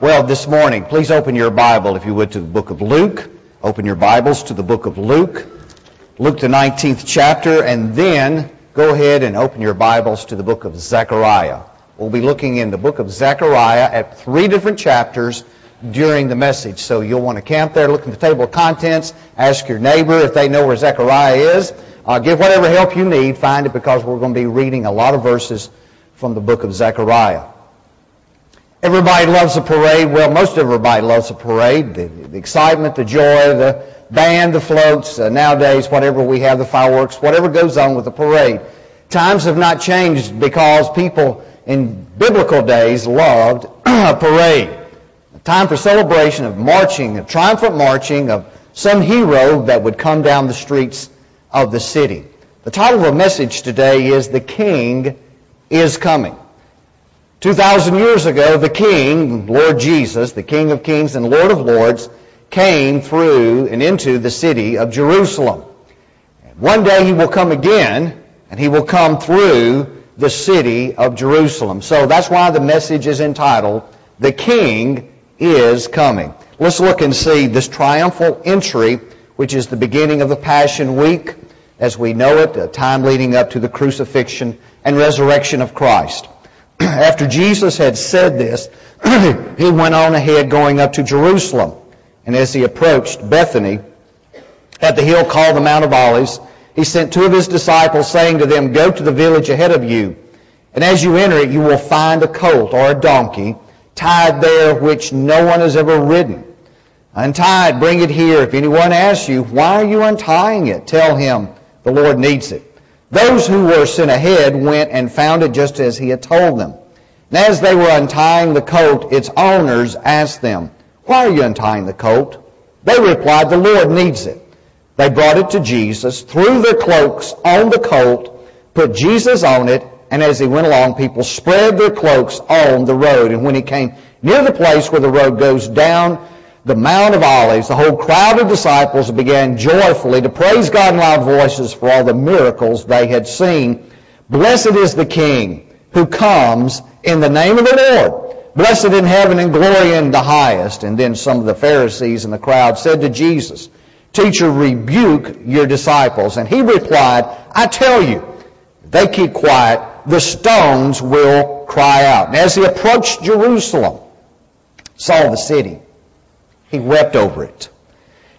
Well, this morning, please open your Bible, if you would, to the book of Luke. Open your Bibles to the book of Luke, Luke the 19th chapter, and then go ahead and open your Bibles to the book of Zechariah. We'll be looking in the book of Zechariah at three different chapters during the message. So you'll want to camp there, look at the table of contents, ask your neighbor if they know where Zechariah is. Uh, give whatever help you need. Find it because we're going to be reading a lot of verses from the book of Zechariah. Everybody loves a parade. Well, most everybody loves a parade. The, the excitement, the joy, the band, the floats. Uh, nowadays, whatever we have, the fireworks, whatever goes on with the parade. Times have not changed because people in biblical days loved a parade. A time for celebration of marching, of triumphant marching of some hero that would come down the streets of the city. The title of the message today is The King is Coming. 2,000 years ago, the King, Lord Jesus, the King of Kings and Lord of Lords, came through and into the city of Jerusalem. One day he will come again, and he will come through the city of Jerusalem. So that's why the message is entitled, The King is Coming. Let's look and see this triumphal entry, which is the beginning of the Passion Week, as we know it, a time leading up to the crucifixion and resurrection of Christ. after Jesus had said this, he went on ahead going up to Jerusalem. And as he approached Bethany, at the hill called the Mount of Olives, he sent two of his disciples, saying to them, Go to the village ahead of you, and as you enter it, you will find a colt or a donkey tied there which no one has ever ridden. Untie it, bring it here. If anyone asks you, Why are you untying it? Tell him, The Lord needs it. Those who were sent ahead went and found it just as he had told them. And as they were untying the colt, its owners asked them, Why are you untying the colt? They replied, The Lord needs it. They brought it to Jesus, threw their cloaks on the colt, put Jesus on it, and as he went along, people spread their cloaks on the road. And when he came near the place where the road goes down the Mount of Olives, the whole crowd of disciples began joyfully to praise God in loud voices for all the miracles they had seen. Blessed is the King who comes in the name of the Lord. Blessed in heaven and glory in the highest. And then some of the Pharisees in the crowd said to Jesus, Teacher, rebuke your disciples. And he replied, I tell you, if they keep quiet, the stones will cry out. And as he approached Jerusalem, saw the city, he wept over it.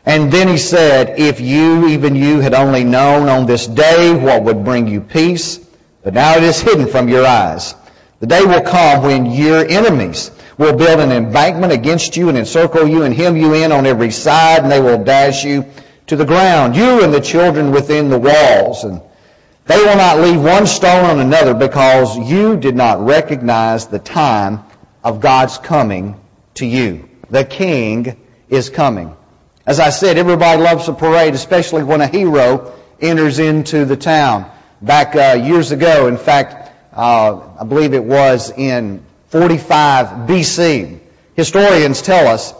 And then he said, if you, even you, had only known on this day what would bring you peace, but now it is hidden from your eyes. The day will come when your enemies will build an embankment against you and encircle you and hem you in on every side, and they will dash you to the ground, you and the children within the walls. And they will not leave one stone on another because you did not recognize the time of God's coming to you. The king is coming. As I said, everybody loves a parade, especially when a hero enters into the town. Back uh, years ago, in fact, uh, I believe it was in 45 BC, historians tell us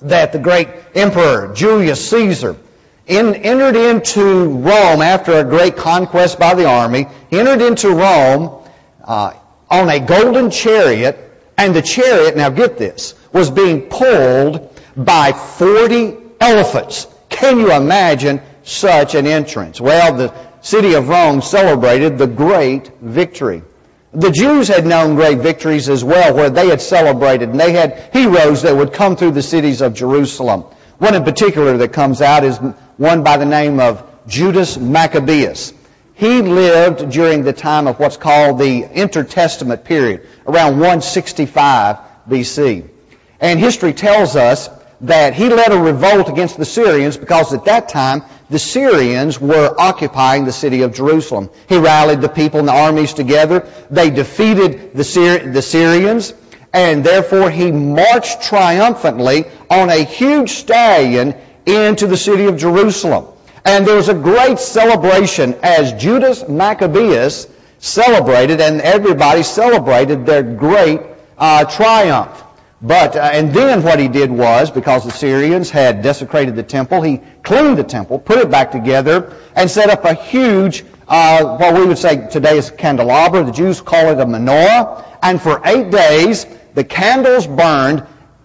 that the great emperor Julius Caesar in, entered into Rome after a great conquest by the army. Entered into Rome uh, on a golden chariot, and the chariot, now get this, was being pulled by 40 elephants. Can you imagine such an entrance? Well, the city of Rome celebrated the great victory. The Jews had known great victories as well where they had celebrated and they had heroes that would come through the cities of Jerusalem. One in particular that comes out is one by the name of Judas Maccabeus. He lived during the time of what's called the intertestament period, around 165 BC. And history tells us that he led a revolt against the Syrians because at that time the Syrians were occupying the city of Jerusalem. He rallied the people and the armies together. They defeated the, Syri- the Syrians and therefore he marched triumphantly on a huge stallion into the city of Jerusalem. And there was a great celebration as Judas Maccabeus celebrated and everybody celebrated their great uh, triumph. But, uh, and then what he did was, because the Syrians had desecrated the temple, he cleaned the temple, put it back together, and set up a huge, uh, what we would say today is candelabra. The Jews call it a menorah. And for eight days, the candles burned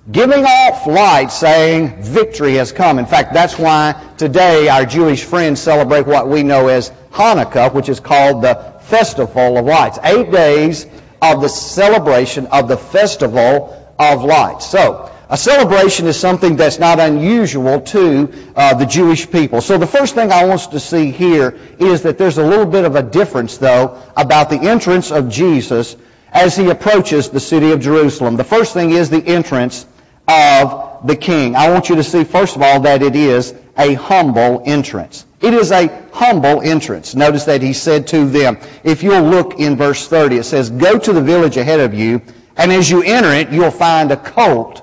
giving off light saying victory has come. In fact, that's why today our Jewish friends celebrate what we know as Hanukkah, which is called the Festival of Lights. Eight days of the celebration of the Festival of Lights. So, a celebration is something that's not unusual to uh, the Jewish people. So the first thing I want to see here is that there's a little bit of a difference, though, about the entrance of Jesus as he approaches the city of Jerusalem. The first thing is the entrance of the king. I want you to see, first of all, that it is a humble entrance. It is a humble entrance. Notice that he said to them, if you'll look in verse 30, it says, Go to the village ahead of you, and as you enter it, you'll find a colt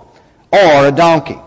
or a donkey.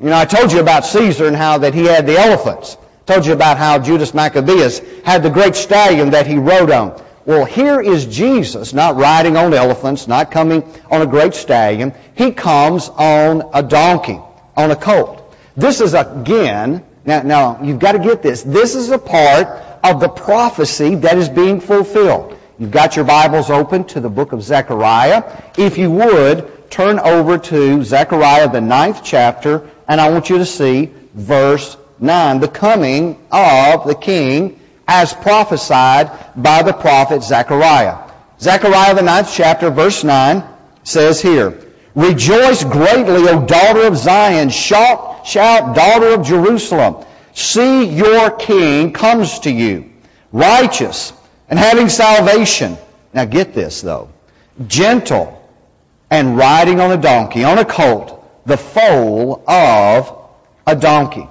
You know, I told you about Caesar and how that he had the elephants. I told you about how Judas Maccabeus had the great stallion that he rode on. Well, here is Jesus, not riding on elephants, not coming on a great stallion. He comes on a donkey, on a colt. This is again, now, now you've got to get this. This is a part of the prophecy that is being fulfilled. You've got your Bibles open to the book of Zechariah. If you would, turn over to Zechariah, the ninth chapter, and I want you to see verse 9, the coming of the king as prophesied by the prophet Zechariah. Zechariah, the ninth chapter, verse 9 says here, Rejoice greatly, O daughter of Zion. Shout, shout, daughter of Jerusalem. See, your king comes to you, righteous and having salvation. Now get this, though. Gentle and riding on a donkey, on a colt, the foal of a donkey.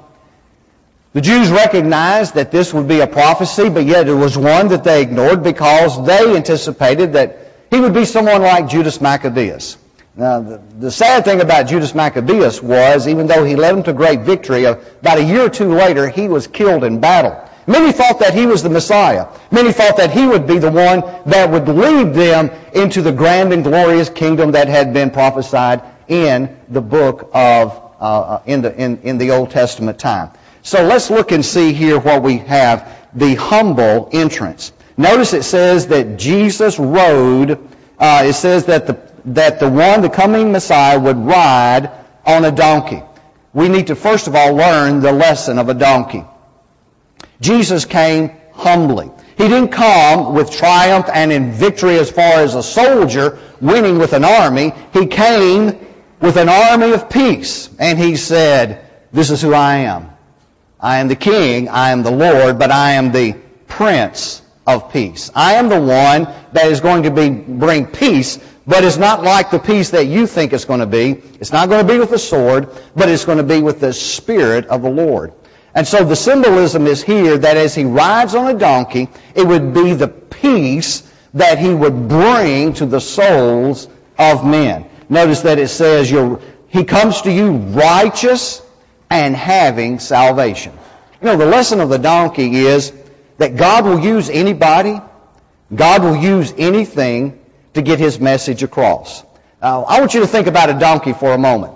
The Jews recognized that this would be a prophecy, but yet it was one that they ignored because they anticipated that he would be someone like Judas Maccabeus. Now, the, the sad thing about Judas Maccabeus was, even though he led them to great victory, about a year or two later, he was killed in battle. Many thought that he was the Messiah. Many thought that he would be the one that would lead them into the grand and glorious kingdom that had been prophesied in the book of, uh, in, the, in, in the Old Testament time. So let's look and see here what we have, the humble entrance. Notice it says that Jesus rode, uh, it says that the, that the one, the coming Messiah, would ride on a donkey. We need to first of all learn the lesson of a donkey. Jesus came humbly. He didn't come with triumph and in victory as far as a soldier winning with an army. He came with an army of peace. And he said, this is who I am. I am the king, I am the Lord, but I am the prince of peace. I am the one that is going to be, bring peace, but it's not like the peace that you think it's going to be. It's not going to be with the sword, but it's going to be with the Spirit of the Lord. And so the symbolism is here that as he rides on a donkey, it would be the peace that he would bring to the souls of men. Notice that it says he comes to you righteous and having salvation. You know, the lesson of the donkey is that God will use anybody, God will use anything to get his message across. Uh, I want you to think about a donkey for a moment.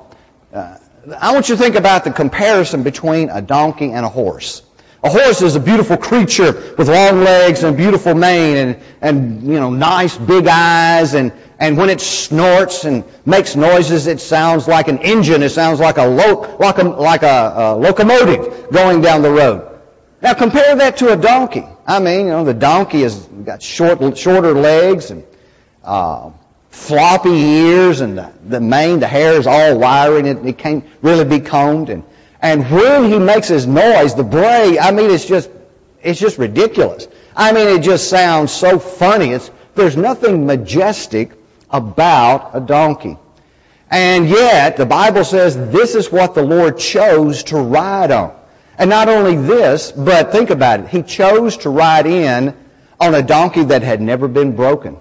Uh, I want you to think about the comparison between a donkey and a horse. A horse is a beautiful creature with long legs and a beautiful mane and, and you know, nice big eyes. And, and when it snorts and makes noises, it sounds like an engine. It sounds like a, lo- like a, like a, a locomotive going down the road. Now compare that to a donkey. I mean, you know, the donkey has got short, shorter legs and uh, floppy ears and the, the mane, the hair is all wiry and it, it can't really be combed. And, and when he makes his noise, the bray, I mean, it's just, it's just ridiculous. I mean, it just sounds so funny. It's, there's nothing majestic about a donkey. And yet, the Bible says this is what the Lord chose to ride on. And not only this, but think about it. He chose to ride in on a donkey that had never been broken.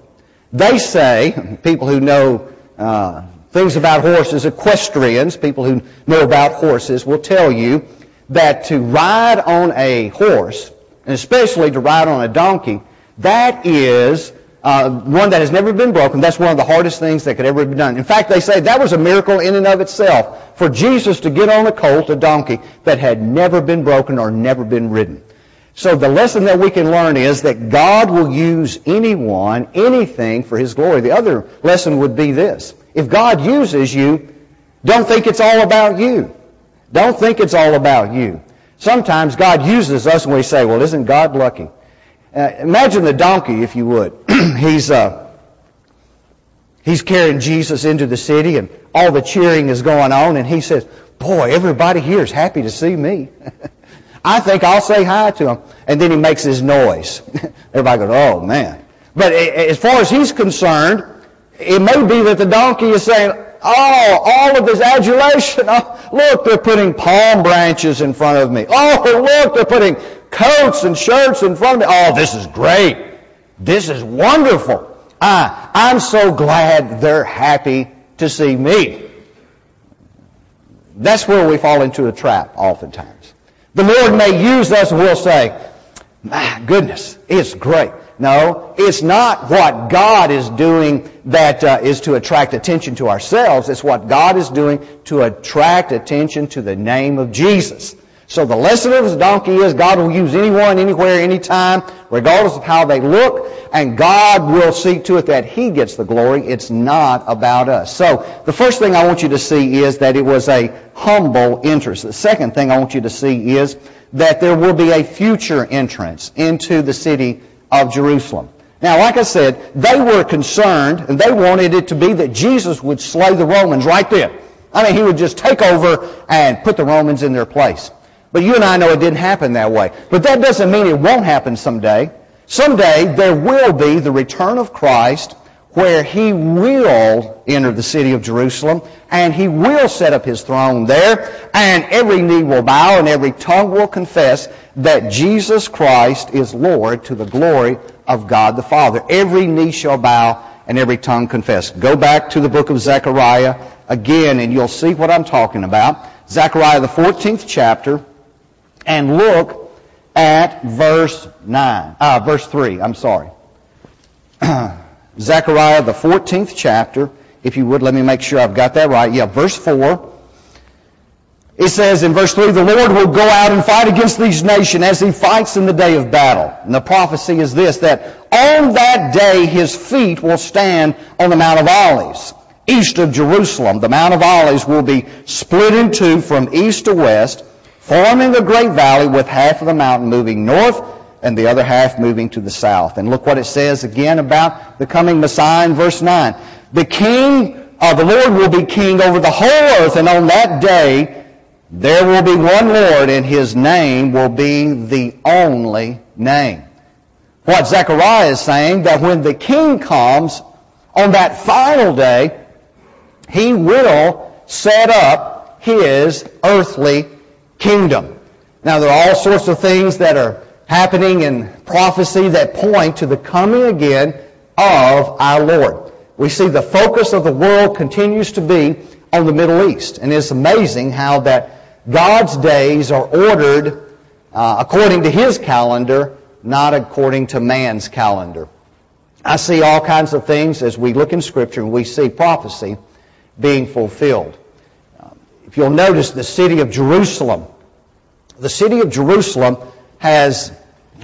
They say, people who know uh, things about horses, equestrians, people who know about horses, will tell you that to ride on a horse, and especially to ride on a donkey, that is uh, one that has never been broken. That's one of the hardest things that could ever be done. In fact, they say that was a miracle in and of itself for Jesus to get on a colt, a donkey, that had never been broken or never been ridden. So the lesson that we can learn is that God will use anyone, anything for His glory. The other lesson would be this. If God uses you, Don't think it's all about you. Don't think it's all about you. Sometimes God uses us and we say, well, isn't God lucky? Uh, imagine the donkey, if you would. he's, uh, he's carrying Jesus into the city and all the cheering is going on and he says, boy, everybody here is happy to see me. I think I'll say hi to him. And then he makes his noise. everybody goes, oh man. But as far as he's concerned, it may be that the donkey is saying, oh, all of this adulation. Oh, look, they're putting palm branches in front of me. Oh, look, they're putting coats and shirts in front of me. Oh, this is great. This is wonderful. I, I'm so glad they're happy to see me. That's where we fall into a trap oftentimes. The Lord may use us and we'll say, my goodness, it's great. No, it's not what God is doing that uh, is to attract attention to ourselves. It's what God is doing to attract attention to the name of Jesus. So the lesson of his donkey is God will use anyone, anywhere, anytime, regardless of how they look, and God will see to it that he gets the glory. It's not about us. So the first thing I want you to see is that it was a humble entrance. The second thing I want you to see is that there will be a future entrance into the city of Jerusalem. Now, like I said, they were concerned and they wanted it to be that Jesus would slay the Romans right there. I mean, he would just take over and put the Romans in their place. But you and I know it didn't happen that way. But that doesn't mean it won't happen someday. Someday there will be the return of Christ where he will enter the city of Jerusalem and he will set up his throne there and every knee will bow and every tongue will confess that Jesus Christ is Lord to the glory of God the Father. Every knee shall bow and every tongue confess. Go back to the book of Zechariah again and you'll see what I'm talking about. Zechariah the 14th chapter and look at verse 9, uh, verse 3, I'm sorry. Zechariah the 14th chapter, if you would, let me make sure I've got that right. Yeah, verse 4. It says in verse 3, the Lord will go out and fight against these nations as he fights in the day of battle. And the prophecy is this, that on that day his feet will stand on the Mount of Olives, east of Jerusalem. The Mount of Olives will be split in two from east to west, forming the great valley with half of the mountain moving north and the other half moving to the south. And look what it says again about the coming Messiah in verse 9. The king, uh, the Lord will be king over the whole earth, and on that day there will be one Lord, and his name will be the only name. What Zechariah is saying, that when the king comes on that final day, he will set up his earthly kingdom. Now, there are all sorts of things that are happening in prophecy that point to the coming again of our Lord. We see the focus of the world continues to be on the Middle East. And it's amazing how that God's days are ordered uh, according to His calendar, not according to man's calendar. I see all kinds of things as we look in Scripture and we see prophecy being fulfilled. Um, if you'll notice, the city of Jerusalem, the city of Jerusalem has,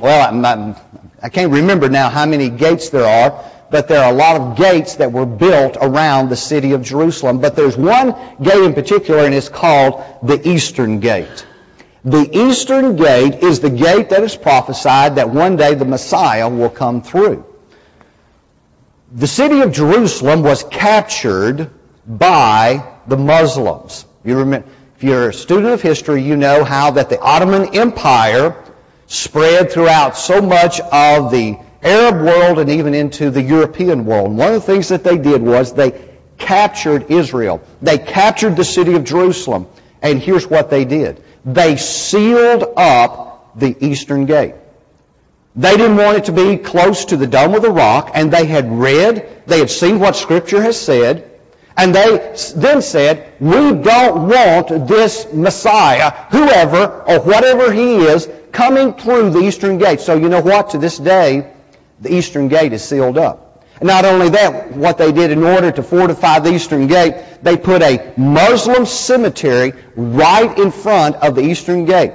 well, I'm, I'm, I can not remember now how many gates there are, but there are a lot of gates that were built around the city of Jerusalem. But there's one gate in particular, and it's called the Eastern Gate. The Eastern Gate is the gate that is prophesied that one day the Messiah will come through. The city of Jerusalem was captured by the Muslims. You remember, if you're a student of history, you know how that the Ottoman Empire spread throughout so much of the Arab world and even into the European world. One of the things that they did was they captured Israel. They captured the city of Jerusalem. And here's what they did. They sealed up the eastern gate. They didn't want it to be close to the Dome of the Rock, and they had read, they had seen what Scripture has said, and they then said, we don't want this Messiah, whoever or whatever he is, coming through the eastern gate. So you know what? To this day, the eastern gate is sealed up. And not only that, what they did in order to fortify the eastern gate, they put a Muslim cemetery right in front of the eastern gate.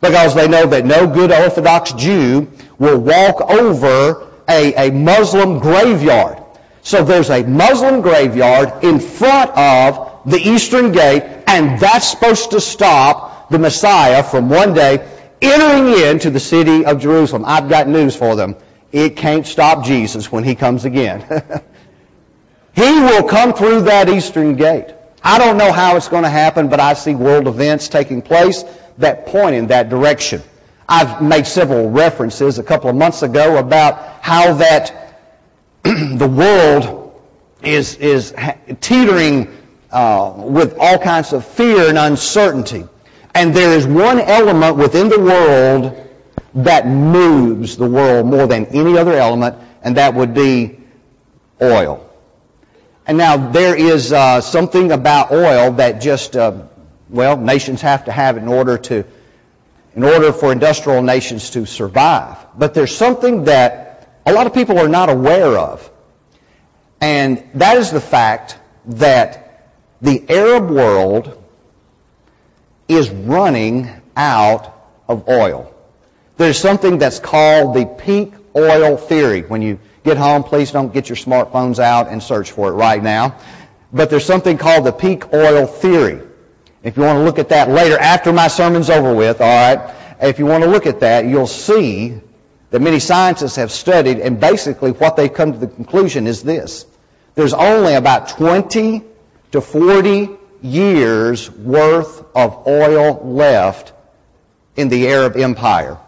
Because they know that no good Orthodox Jew will walk over a, a Muslim graveyard. So there's a Muslim graveyard in front of the eastern gate, and that's supposed to stop the Messiah from one day entering into the city of Jerusalem. I've got news for them. It can't stop Jesus when he comes again. he will come through that eastern gate. I don't know how it's going to happen, but I see world events taking place that point in that direction. I've made several references a couple of months ago about how that the world is, is teetering uh, with all kinds of fear and uncertainty. And there is one element within the world that moves the world more than any other element, and that would be oil. And now there is uh, something about oil that just, uh, well, nations have to have in order to, in order for industrial nations to survive. But there's something that a lot of people are not aware of. And that is the fact that the Arab world is running out of oil. There's something that's called the peak oil theory. When you get home, please don't get your smartphones out and search for it right now. But there's something called the peak oil theory. If you want to look at that later, after my sermon's over with, all right, if you want to look at that, you'll see that many scientists have studied, and basically what they've come to the conclusion is this. There's only about 20 to 40 years worth of oil left in the Arab Empire.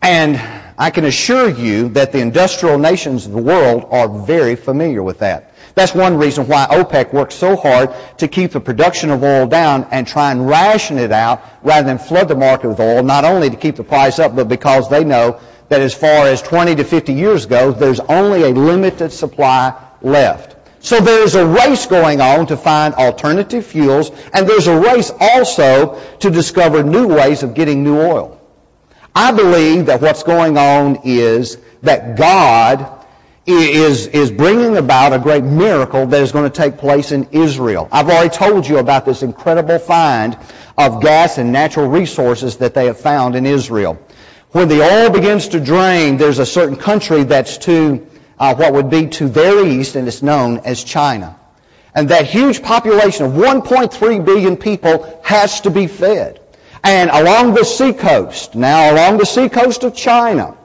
And I can assure you that the industrial nations of the world are very familiar with that. That's one reason why OPEC works so hard to keep the production of oil down and try and ration it out rather than flood the market with oil, not only to keep the price up, but because they know that as far as 20 to 50 years ago, there's only a limited supply left. So there's a race going on to find alternative fuels, and there's a race also to discover new ways of getting new oil. I believe that what's going on is that God is, is bringing about a great miracle that is going to take place in Israel. I've already told you about this incredible find of gas and natural resources that they have found in Israel. When the oil begins to drain, there's a certain country that's to uh, what would be to their east, and it's known as China. And that huge population of 1.3 billion people has to be fed. And along the seacoast, now along the seacoast of China,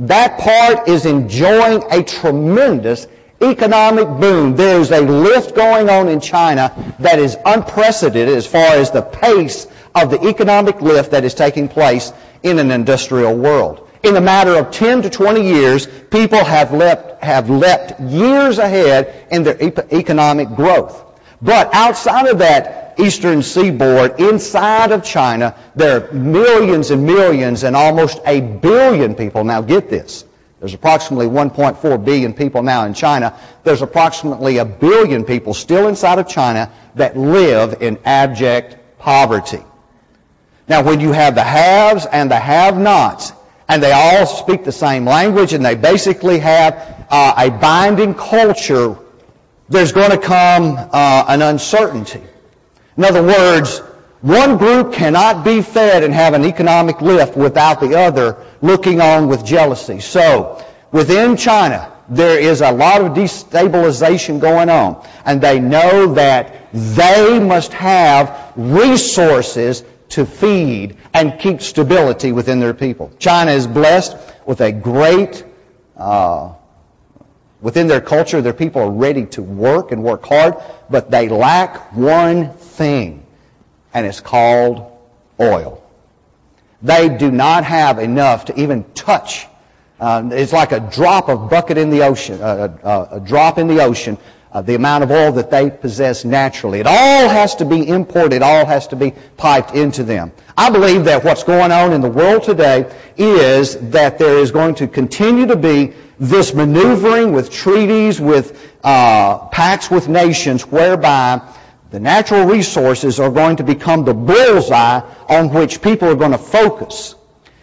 that part is enjoying a tremendous economic boom. There's a lift going on in China that is unprecedented as far as the pace of the economic lift that is taking place in an industrial world in a matter of 10 to 20 years, people have leapt, have leapt years ahead in their economic growth. But outside of that eastern seaboard, inside of China, there are millions and millions and almost a billion people. Now get this. There's approximately 1.4 billion people now in China. There's approximately a billion people still inside of China that live in abject poverty. Now when you have the haves and the have-nots and they all speak the same language, and they basically have uh, a binding culture, there's going to come uh, an uncertainty. In other words, one group cannot be fed and have an economic lift without the other looking on with jealousy. So, within China, there is a lot of destabilization going on. And they know that they must have resources to feed and keep stability within their people. China is blessed with a great, uh, within their culture, their people are ready to work and work hard, but they lack one thing, and it's called oil. They do not have enough to even touch. Uh, it's like a drop of bucket in the ocean, uh, uh a drop in the ocean uh, the amount of oil that they possess naturally. It all has to be imported. It all has to be piped into them. I believe that what's going on in the world today is that there is going to continue to be this maneuvering with treaties, with uh, pacts with nations, whereby the natural resources are going to become the bullseye on which people are going to focus.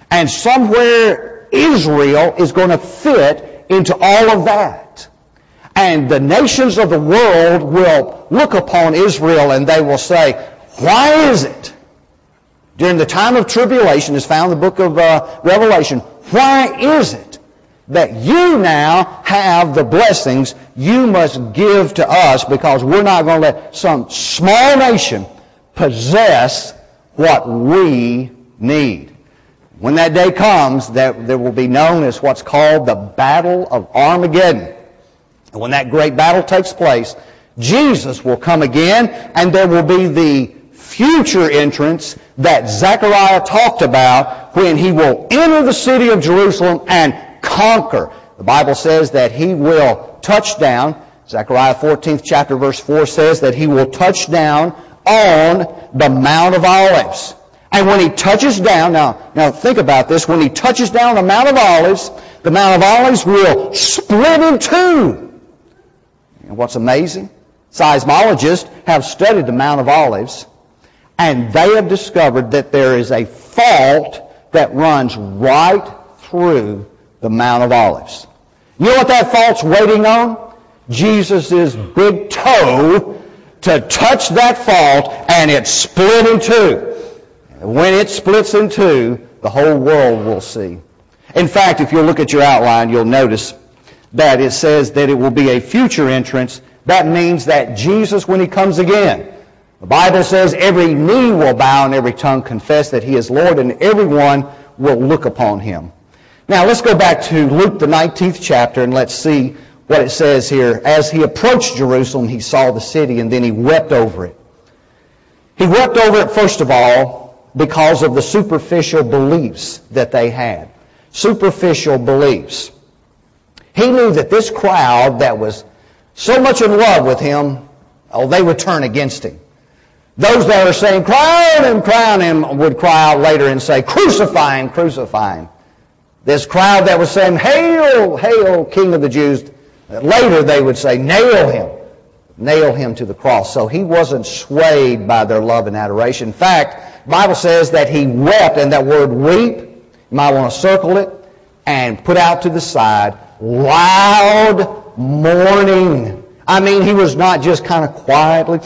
And somewhere Israel is going to fit into all of that. And the nations of the world will look upon Israel and they will say, why is it during the time of tribulation, as found in the book of uh, Revelation, why is it that you now have the blessings you must give to us because we're not going to let some small nation possess what we need. When that day comes, that there will be known as what's called the Battle of Armageddon. And when that great battle takes place, Jesus will come again, and there will be the future entrance that Zechariah talked about when he will enter the city of Jerusalem and conquer. The Bible says that he will touch down. Zechariah 14th chapter verse 4 says that he will touch down on the Mount of Olives. And when he touches down, now, now think about this, when he touches down the Mount of Olives, the Mount of Olives will split in two. And what's amazing? Seismologists have studied the Mount of Olives, and they have discovered that there is a fault that runs right through the Mount of Olives. You know what that fault's waiting on? Jesus' big toe to touch that fault, and it split in two. When it splits in two, the whole world will see. In fact, if you look at your outline, you'll notice that it says that it will be a future entrance. That means that Jesus, when he comes again, the Bible says every knee will bow and every tongue confess that he is Lord and everyone will look upon him. Now let's go back to Luke the 19th chapter and let's see what it says here. As he approached Jerusalem, he saw the city and then he wept over it. He wept over it, first of all, because of the superficial beliefs that they had. Superficial beliefs. He knew that this crowd that was so much in love with him, oh, they would turn against him. Those that are saying, crown him, crown him, would cry out later and say, crucify him, crucify him. This crowd that was saying, hail, hail, King of the Jews, later they would say, nail him, nail him to the cross. So he wasn't swayed by their love and adoration. In fact, Bible says that he wept, and that word weep, you might want to circle it and put out to the side, loud mourning. I mean, he was not just kind of quietly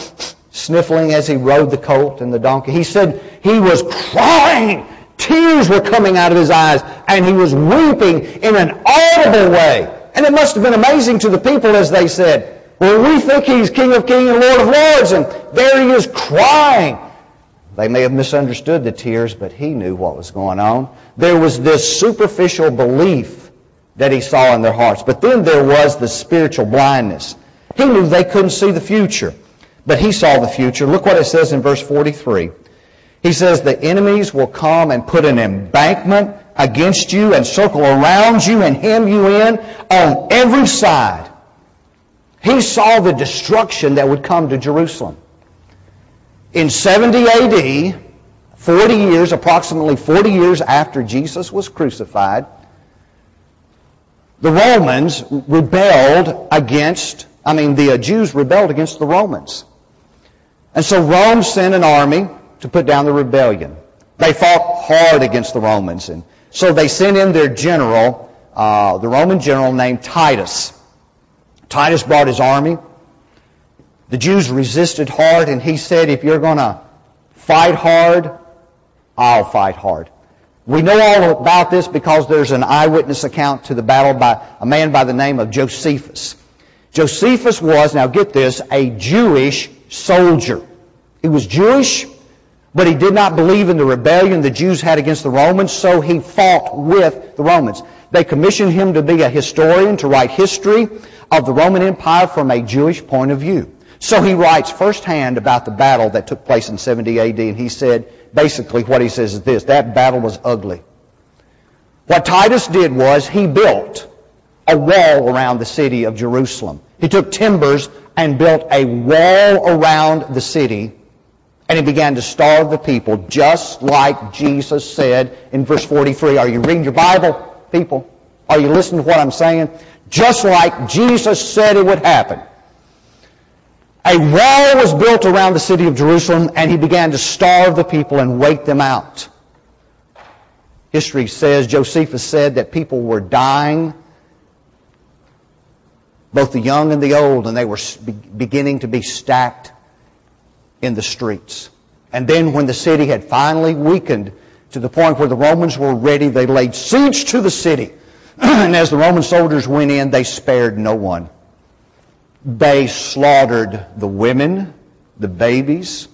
sniffling as he rode the colt and the donkey. He said he was crying. Tears were coming out of his eyes, and he was weeping in an audible way. And it must have been amazing to the people as they said, well, we think he's King of Kings and Lord of Lords, and there he is crying. They may have misunderstood the tears, but he knew what was going on. There was this superficial belief that he saw in their hearts. But then there was the spiritual blindness. He knew they couldn't see the future, but he saw the future. Look what it says in verse 43. He says, The enemies will come and put an embankment against you and circle around you and hem you in on every side. He saw the destruction that would come to Jerusalem. In 70 AD, 40 years, approximately 40 years after Jesus was crucified, the Romans rebelled against, I mean, the Jews rebelled against the Romans. And so Rome sent an army to put down the rebellion. They fought hard against the Romans. And so they sent in their general, uh, the Roman general named Titus. Titus brought his army. The Jews resisted hard, and he said, if you're going to fight hard, I'll fight hard. We know all about this because there's an eyewitness account to the battle by a man by the name of Josephus. Josephus was, now get this, a Jewish soldier. He was Jewish, but he did not believe in the rebellion the Jews had against the Romans, so he fought with the Romans. They commissioned him to be a historian, to write history of the Roman Empire from a Jewish point of view. So he writes firsthand about the battle that took place in 70 AD, and he said, basically what he says is this, that battle was ugly. What Titus did was he built a wall around the city of Jerusalem. He took timbers and built a wall around the city, and he began to starve the people, just like Jesus said in verse 43. Are you reading your Bible, people? Are you listening to what I'm saying? Just like Jesus said it would happen. A wall was built around the city of Jerusalem, and he began to starve the people and wait them out. History says, Josephus said that people were dying, both the young and the old, and they were beginning to be stacked in the streets. And then when the city had finally weakened to the point where the Romans were ready, they laid siege to the city. and as the Roman soldiers went in, they spared no one. They slaughtered the women, the babies,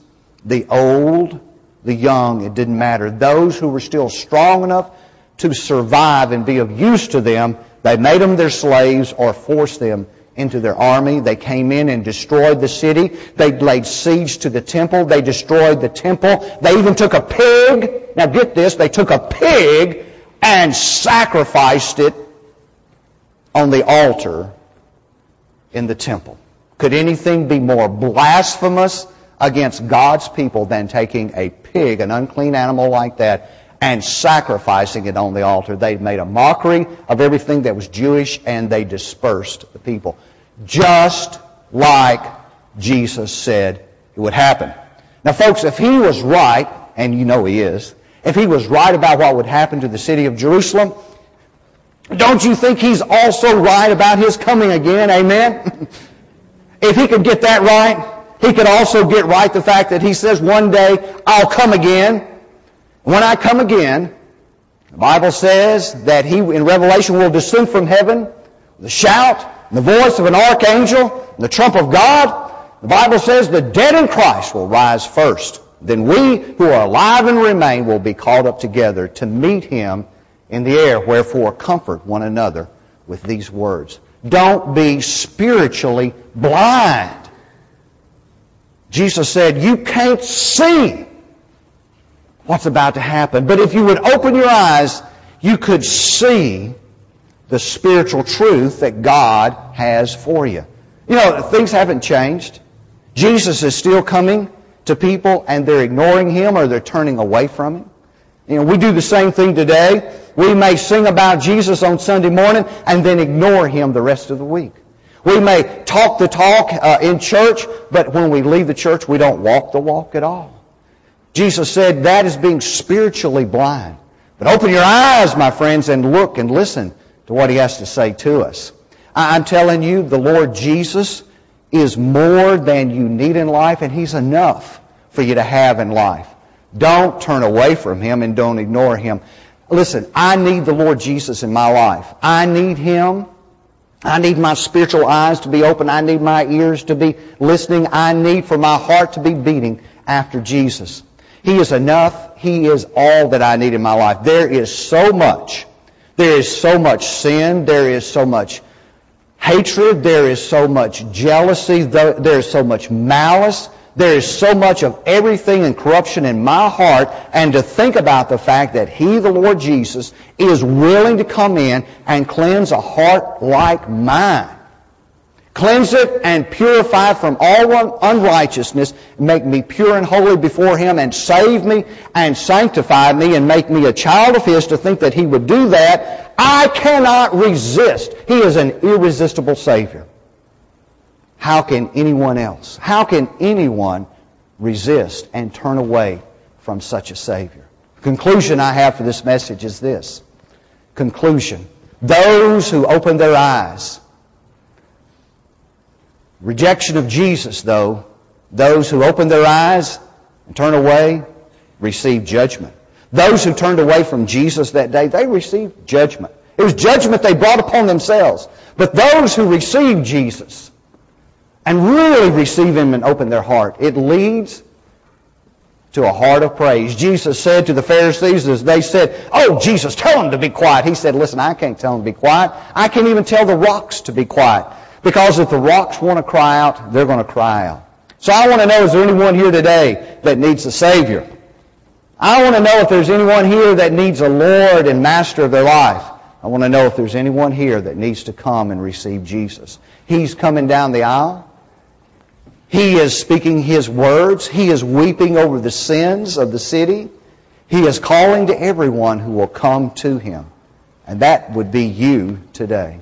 the old, the young. It didn't matter. Those who were still strong enough to survive and be of use to them, they made them their slaves or forced them into their army. They came in and destroyed the city. They laid siege to the temple. They destroyed the temple. They even took a pig. Now get this. They took a pig and sacrificed it on the altar in the temple. Could anything be more blasphemous against God's people than taking a pig, an unclean animal like that, and sacrificing it on the altar. They made a mockery of everything that was Jewish and they dispersed the people. Just like Jesus said it would happen. Now folks, if he was right, and you know he is, if he was right about what would happen to the city of Jerusalem, don't you think he's also right about his coming again? Amen? if he could get that right, he could also get right the fact that he says one day, I'll come again. When I come again, the Bible says that he, in Revelation, will descend from heaven the shout, the voice of an archangel, and the trump of God. The Bible says the dead in Christ will rise first. Then we who are alive and remain will be called up together to meet him in the air. Wherefore, comfort one another with these words. Don't be spiritually blind. Jesus said, you can't see what's about to happen. But if you would open your eyes, you could see the spiritual truth that God has for you. You know, things haven't changed. Jesus is still coming to people and they're ignoring Him or they're turning away from Him. You know, we do the same thing today. We may sing about Jesus on Sunday morning and then ignore Him the rest of the week. We may talk the talk uh, in church, but when we leave the church, we don't walk the walk at all. Jesus said that is being spiritually blind. But open your eyes, my friends, and look and listen to what he has to say to us. I'm telling you, the Lord Jesus is more than you need in life, and he's enough for you to have in life. Don't turn away from him and don't ignore him. Listen, I need the Lord Jesus in my life. I need him I need my spiritual eyes to be open. I need my ears to be listening. I need for my heart to be beating after Jesus. He is enough. He is all that I need in my life. There is so much. There is so much sin. There is so much hatred. There is so much jealousy. There is so much malice. There is so much of everything and corruption in my heart, and to think about the fact that He, the Lord Jesus, is willing to come in and cleanse a heart like mine. Cleanse it and purify it from all unrighteousness, make me pure and holy before Him, and save me and sanctify me and make me a child of His to think that He would do that. I cannot resist. He is an irresistible Savior. How can anyone else? How can anyone resist and turn away from such a Savior? Conclusion I have for this message is this. Conclusion. Those who open their eyes. Rejection of Jesus, though, those who open their eyes and turn away receive judgment. Those who turned away from Jesus that day, they received judgment. It was judgment they brought upon themselves. But those who received Jesus, and really receive Him and open their heart. It leads to a heart of praise. Jesus said to the Pharisees as they said, Oh, Jesus, tell them to be quiet. He said, Listen, I can't tell them to be quiet. I can't even tell the rocks to be quiet. Because if the rocks want to cry out, they're going to cry out. So I want to know, is there anyone here today that needs a Savior? I want to know if there's anyone here that needs a Lord and Master of their life. I want to know if there's anyone here that needs to come and receive Jesus. He's coming down the aisle. He is speaking His words. He is weeping over the sins of the city. He is calling to everyone who will come to Him. And that would be you today.